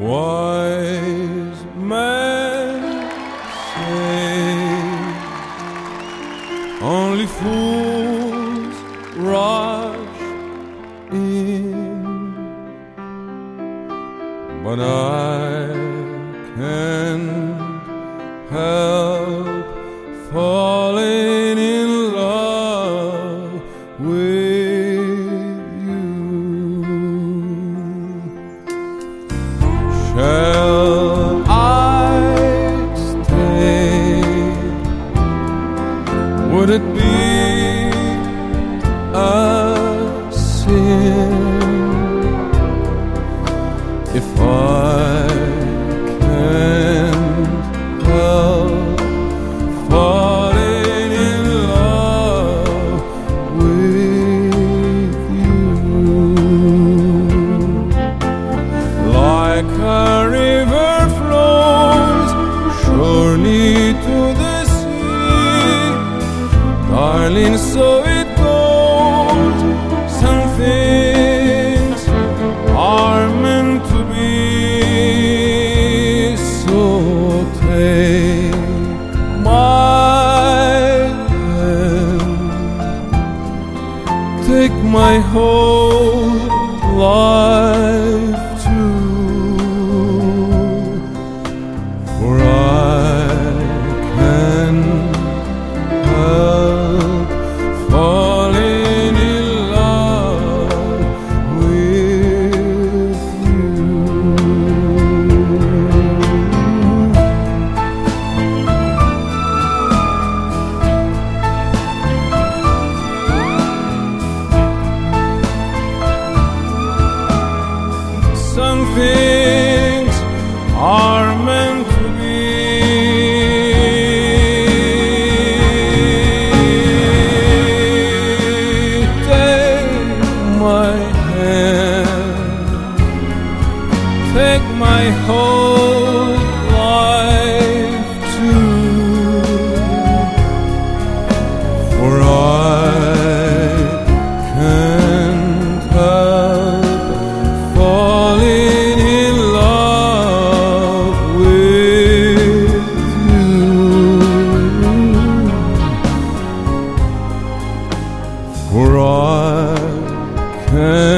Wise men say only fools rush in, but I can't help falling if I can't help falling in love with you? Like a river flows surely to the sea, darling, so it goes. Take my whole life things are meant to be. Take my hand, take my whole Can't